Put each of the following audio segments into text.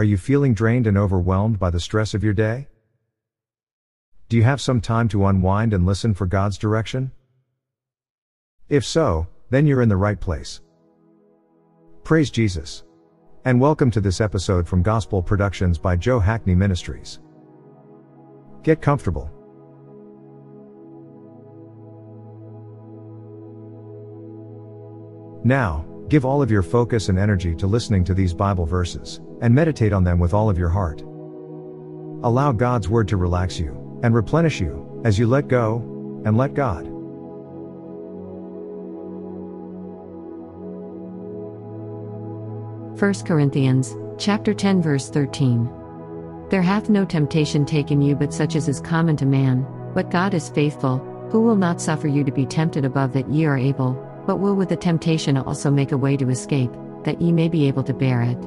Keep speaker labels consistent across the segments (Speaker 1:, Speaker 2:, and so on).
Speaker 1: Are you feeling drained and overwhelmed by the stress of your day? Do you have some time to unwind and listen for God's direction? If so, then you're in the right place. Praise Jesus. And welcome to this episode from Gospel Productions by Joe Hackney Ministries. Get comfortable. Now, give all of your focus and energy to listening to these Bible verses, and meditate on them with all of your heart. Allow God's Word to relax you, and replenish you, as you let go, and let God.
Speaker 2: First Corinthians, chapter 10 verse 13. There hath no temptation taken you but such as is common to man, but God is faithful, who will not suffer you to be tempted above that ye are able, but will with the temptation also make a way to escape, that ye may be able to bear it.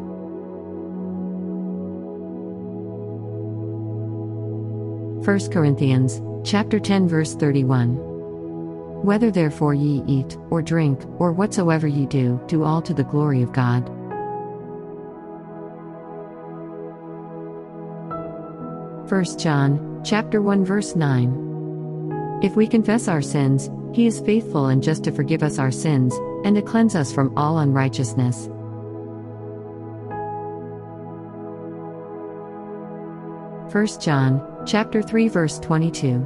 Speaker 2: First Corinthians, chapter 10 verse 31. Whether therefore ye eat, or drink, or whatsoever ye do, do all to the glory of God. First John, chapter 1 verse 9. If we confess our sins, he is faithful and just to forgive us our sins, and to cleanse us from all unrighteousness. First John, chapter 3 verse 22.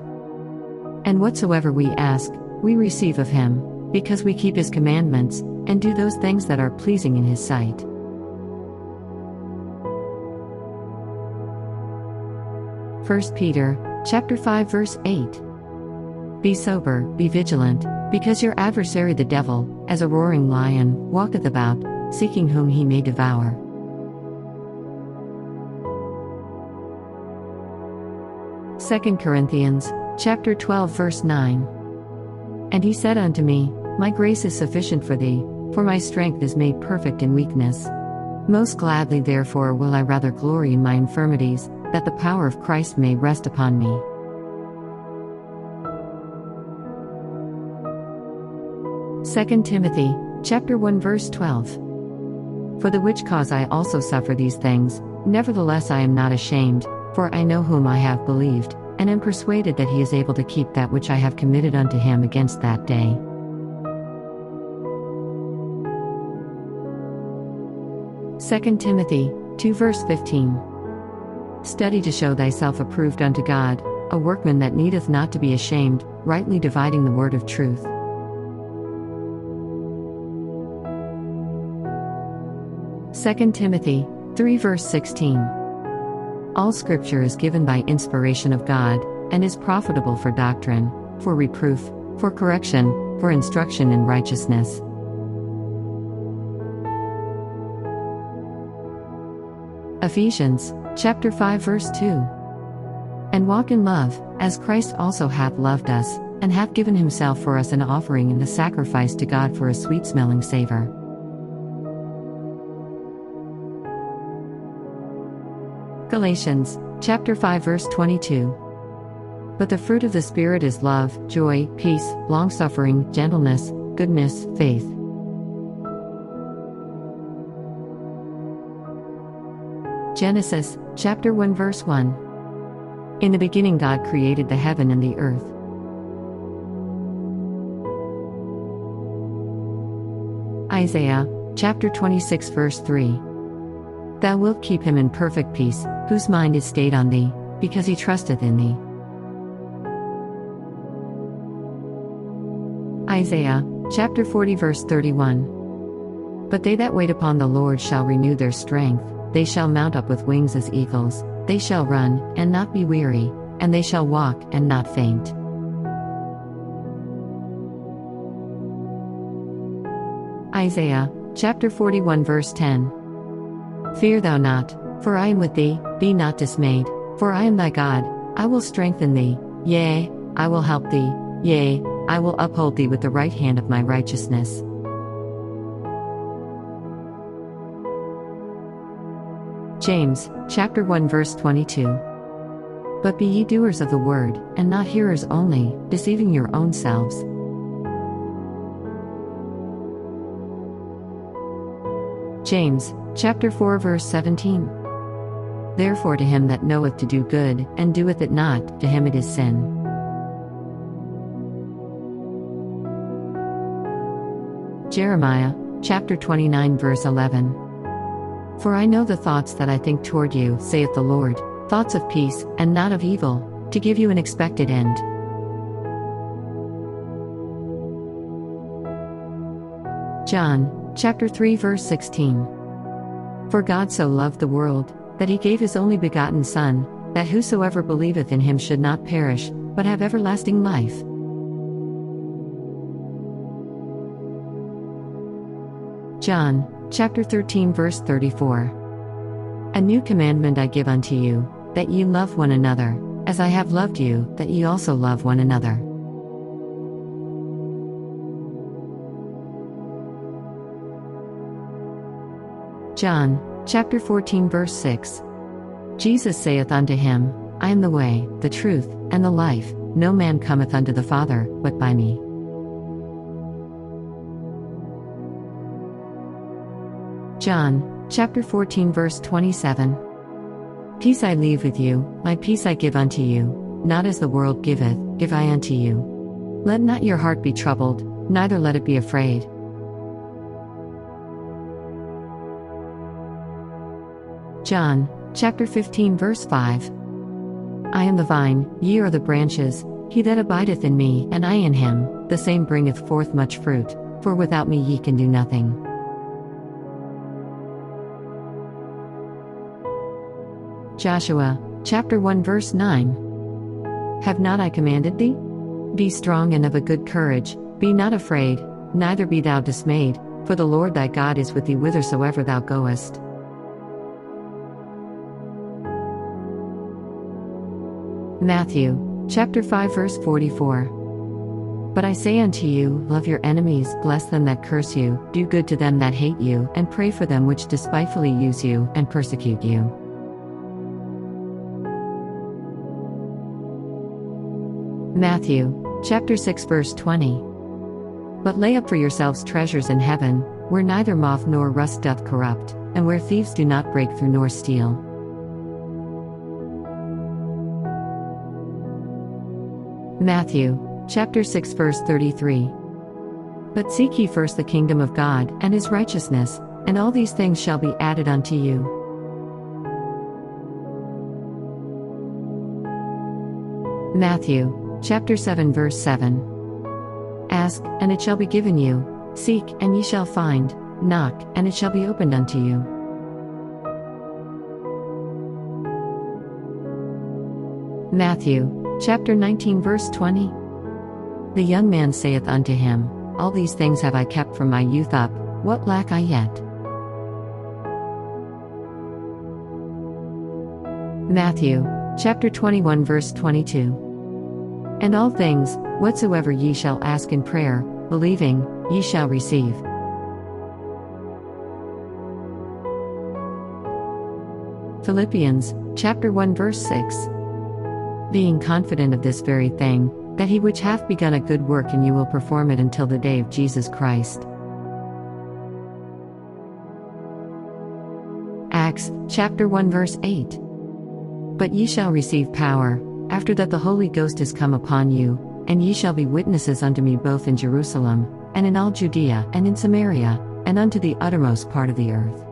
Speaker 2: And whatsoever we ask, we receive of him, because we keep his commandments, and do those things that are pleasing in his sight. First Peter, chapter 5 verse 8. Be sober, be vigilant, because your adversary the devil, as a roaring lion, walketh about, seeking whom he may devour. Second Corinthians, chapter 12 verse 9. And he said unto me, My grace is sufficient for thee, for my strength is made perfect in weakness. Most gladly therefore will I rather glory in my infirmities, that the power of Christ may rest upon me. 2 Timothy, chapter 1 verse 12. For the which cause I also suffer these things, nevertheless I am not ashamed, for I know whom I have believed, and am persuaded that he is able to keep that which I have committed unto him against that day. Second Timothy 2 verse 15. Study to show thyself approved unto God, a workman that needeth not to be ashamed, rightly dividing the word of truth. 2 Timothy 3 verse 16. All scripture is given by inspiration of God, and is profitable for doctrine, for reproof, for correction, for instruction in righteousness. Ephesians chapter 5 verse 2. And walk in love, as Christ also hath loved us, and hath given himself for us an offering and a sacrifice to God for a sweet smelling savor. Galatians chapter 5 verse 22. But the fruit of the Spirit is love, joy, peace, longsuffering, gentleness, goodness, faith. Genesis chapter 1 verse 1. In the beginning God created the heaven and the earth. Isaiah chapter 26 verse 3. Thou wilt keep him in perfect peace, whose mind is stayed on thee, because he trusteth in thee. Isaiah chapter 40 verse 31. But they that wait upon the Lord shall renew their strength, they shall mount up with wings as eagles, they shall run, and not be weary, and they shall walk, and not faint. Isaiah chapter 41 verse 10. Fear thou not, for I am with thee, be not dismayed, for I am thy God, I will strengthen thee, yea, I will help thee, yea, I will uphold thee with the right hand of my righteousness. James, chapter 1 verse 22. But be ye doers of the word, and not hearers only, deceiving your own selves. James, chapter 4 verse 17. Therefore, to him that knoweth to do good, and doeth it not, to him it is sin. Jeremiah, chapter 29, verse 11. For I know the thoughts that I think toward you, saith the Lord, thoughts of peace, and not of evil, to give you an expected end. John, chapter 3, verse 16. For God so loved the world, that he gave his only begotten Son, that whosoever believeth in him should not perish, but have everlasting life. John, chapter 13, verse 34. A new commandment I give unto you, that ye love one another, as I have loved you, that ye also love one another. John, chapter 14, verse 6. Jesus saith unto him, I am the way, the truth, and the life, no man cometh unto the Father, but by me. John, chapter 14, verse 27. Peace I leave with you, my peace I give unto you, not as the world giveth, give I unto you. Let not your heart be troubled, neither let it be afraid. John, chapter 15, verse 5. I am the vine, ye are the branches, he that abideth in me, and I in him, the same bringeth forth much fruit, for without me ye can do nothing. Joshua, chapter 1, verse 9. Have not I commanded thee? Be strong and of a good courage, be not afraid, neither be thou dismayed, for the Lord thy God is with thee whithersoever thou goest. Matthew, chapter 5 verse 44. But I say unto you, love your enemies, bless them that curse you, do good to them that hate you, and pray for them which despitefully use you and persecute you. Matthew, chapter 6 verse 20. But lay up for yourselves treasures in heaven, where neither moth nor rust doth corrupt, and where thieves do not break through nor steal. Matthew, chapter 6 verse 33. But seek ye first the kingdom of God and his righteousness, and all these things shall be added unto you. Matthew, chapter 7 verse 7. Ask, and it shall be given you, seek, and ye shall find, knock, and it shall be opened unto you. Matthew, Chapter 19, verse 20. The young man saith unto him, All these things have I kept from my youth up, what lack I yet? Matthew, chapter 21, verse 22. And all things, whatsoever ye shall ask in prayer, believing, ye shall receive. Philippians, chapter 1, verse 6 being confident of this very thing, that he which hath begun a good work in you will perform it until the day of Jesus Christ. Acts chapter 1 verse 8. But ye shall receive power, after that the Holy Ghost is come upon you, and ye shall be witnesses unto me both in Jerusalem, and in all Judea, and in Samaria, and unto the uttermost part of the earth.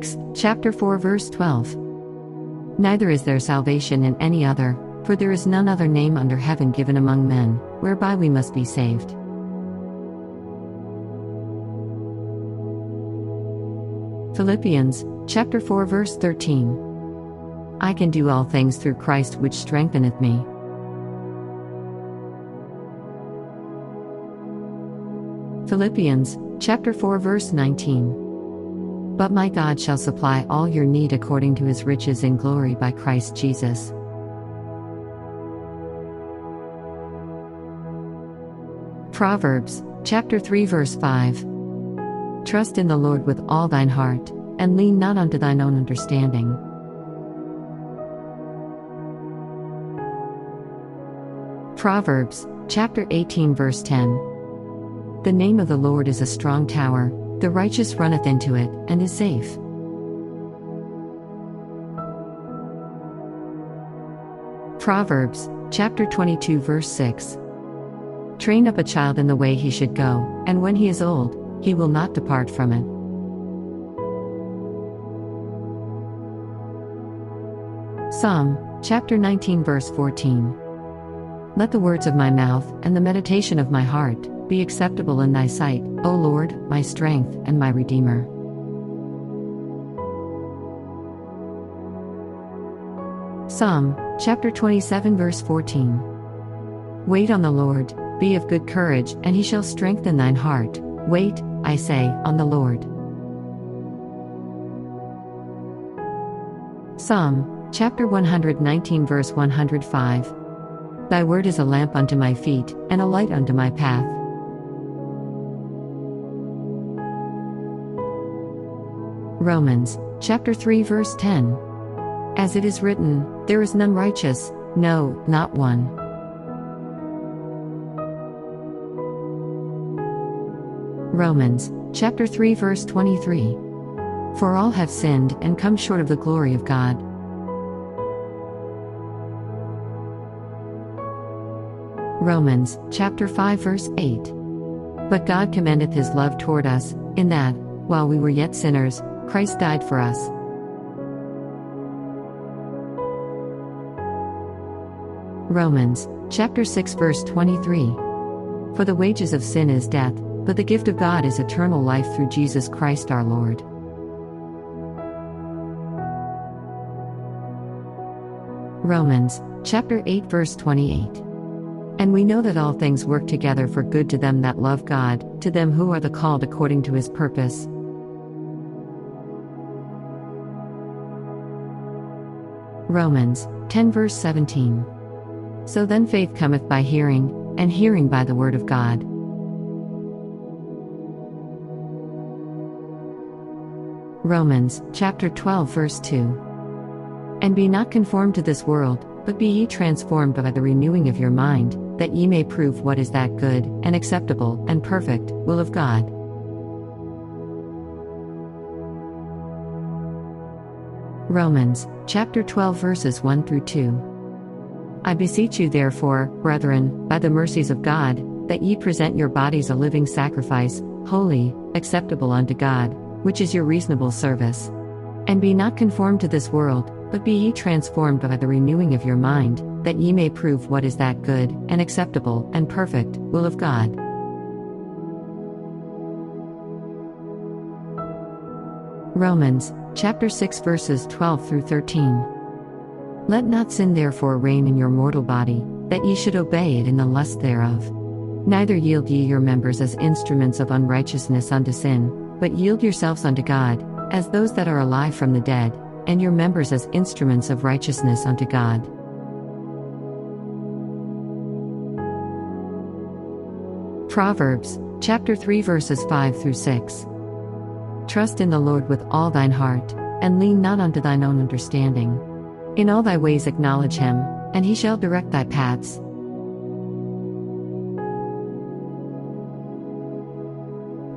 Speaker 2: Acts chapter 4 verse 12. Neither is there salvation in any other, for there is none other name under heaven given among men, whereby we must be saved. Philippians chapter 4 verse 13. I can do all things through Christ which strengtheneth me. Philippians chapter 4 verse 19. But my God shall supply all your need according to his riches in glory by Christ Jesus. Proverbs, chapter 3, verse 5. Trust in the Lord with all thine heart, and lean not unto thine own understanding. Proverbs, chapter 18, verse 10. The name of the Lord is a strong tower The righteous runneth into it, and is safe. Proverbs, chapter 22, verse 6. Train up a child in the way he should go, and when he is old, he will not depart from it. Psalm, chapter 19, verse 14. Let the words of my mouth and the meditation of my heart be acceptable in thy sight, O Lord, my strength and my Redeemer. Psalm, chapter 27, verse 14. Wait on the Lord, be of good courage, and he shall strengthen thine heart. Wait, I say, on the Lord. Psalm, chapter 119, verse 105. Thy word is a lamp unto my feet, and a light unto my path. Romans, chapter 3, verse 10. As it is written, There is none righteous, no, not one. Romans, chapter 3, verse 23. For all have sinned and come short of the glory of God. Romans, chapter 5, verse 8. But God commendeth his love toward us, in that, while we were yet sinners, Christ died for us. Romans, chapter 6, verse 23. For the wages of sin is death, but the gift of God is eternal life through Jesus Christ our Lord. Romans, chapter 8, verse 28. And we know that all things work together for good to them that love God, to them who are the called according to his purpose. Romans 10 verse 17. So then faith cometh by hearing, and hearing by the word of God. Romans chapter 12 verse 2. And be not conformed to this world, but be ye transformed by the renewing of your mind, that ye may prove what is that good, and acceptable, and perfect will of God. Romans chapter 12 verses 1 through 2. I beseech you therefore, brethren, by the mercies of God, that ye present your bodies a living sacrifice, holy, acceptable unto God, which is your reasonable service. And be not conformed to this world, but be ye transformed by the renewing of your mind, that ye may prove what is that good, and acceptable, and perfect will of God. Romans chapter 6 verses 12 through 13. Let not sin therefore reign in your mortal body, that ye should obey it in the lust thereof. Neither yield ye your members as instruments of unrighteousness unto sin, but yield yourselves unto God, as those that are alive from the dead, and your members as instruments of righteousness unto God. Proverbs chapter 3 verses 5 through 6. Trust in the Lord with all thine heart, and lean not unto thine own understanding. In all thy ways acknowledge him, and he shall direct thy paths.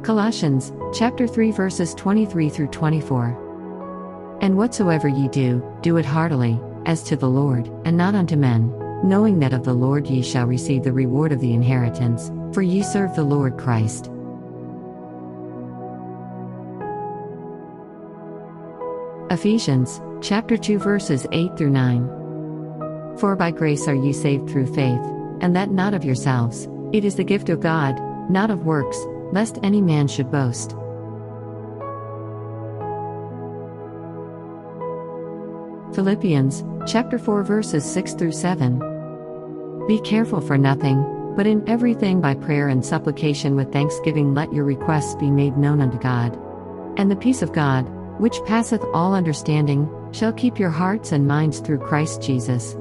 Speaker 2: Colossians chapter 3 verses 23 through 24. And whatsoever ye do, do it heartily, as to the Lord, and not unto men, knowing that of the Lord ye shall receive the reward of the inheritance, for ye serve the Lord Christ. Ephesians chapter 2 verses 8 through 9. For by grace are ye saved through faith, and that not of yourselves, it is the gift of God, not of works, lest any man should boast. Philippians chapter 4 verses 6 through 7. Be careful for nothing, but in everything by prayer and supplication with thanksgiving let your requests be made known unto God. And the peace of God, which passeth all understanding, shall keep your hearts and minds through Christ Jesus.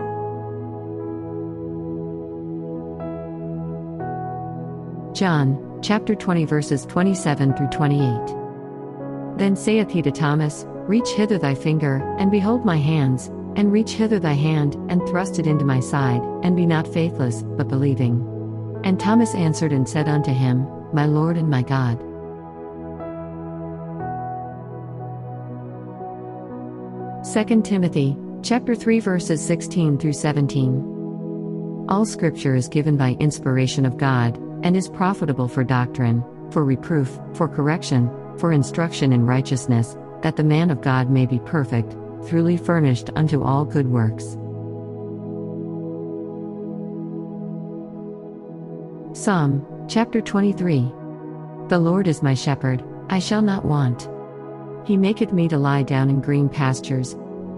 Speaker 2: John chapter 20 verses 27 through 28. Then saith he to Thomas, Reach hither thy finger, and behold my hands, and reach hither thy hand, and thrust it into my side, and be not faithless, but believing. And Thomas answered and said unto him, My Lord and my God. 2 Timothy chapter 3 verses 16 through 17. All scripture is given by inspiration of God and is profitable for doctrine, for reproof, for correction, for instruction in righteousness, that the man of God may be perfect, truly furnished unto all good works. Psalm chapter 23 The Lord is my shepherd, I shall not want. He maketh me to lie down in green pastures,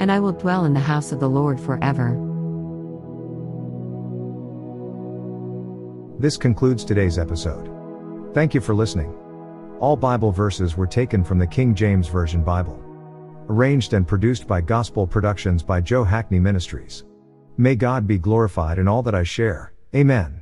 Speaker 2: and I will dwell in the house of the Lord forever.
Speaker 1: This concludes today's episode. Thank you for listening. All Bible verses were taken from the King James Version Bible. Arranged and produced by Gospel Productions by Joe Hackney Ministries. May God be glorified in all that I share. Amen.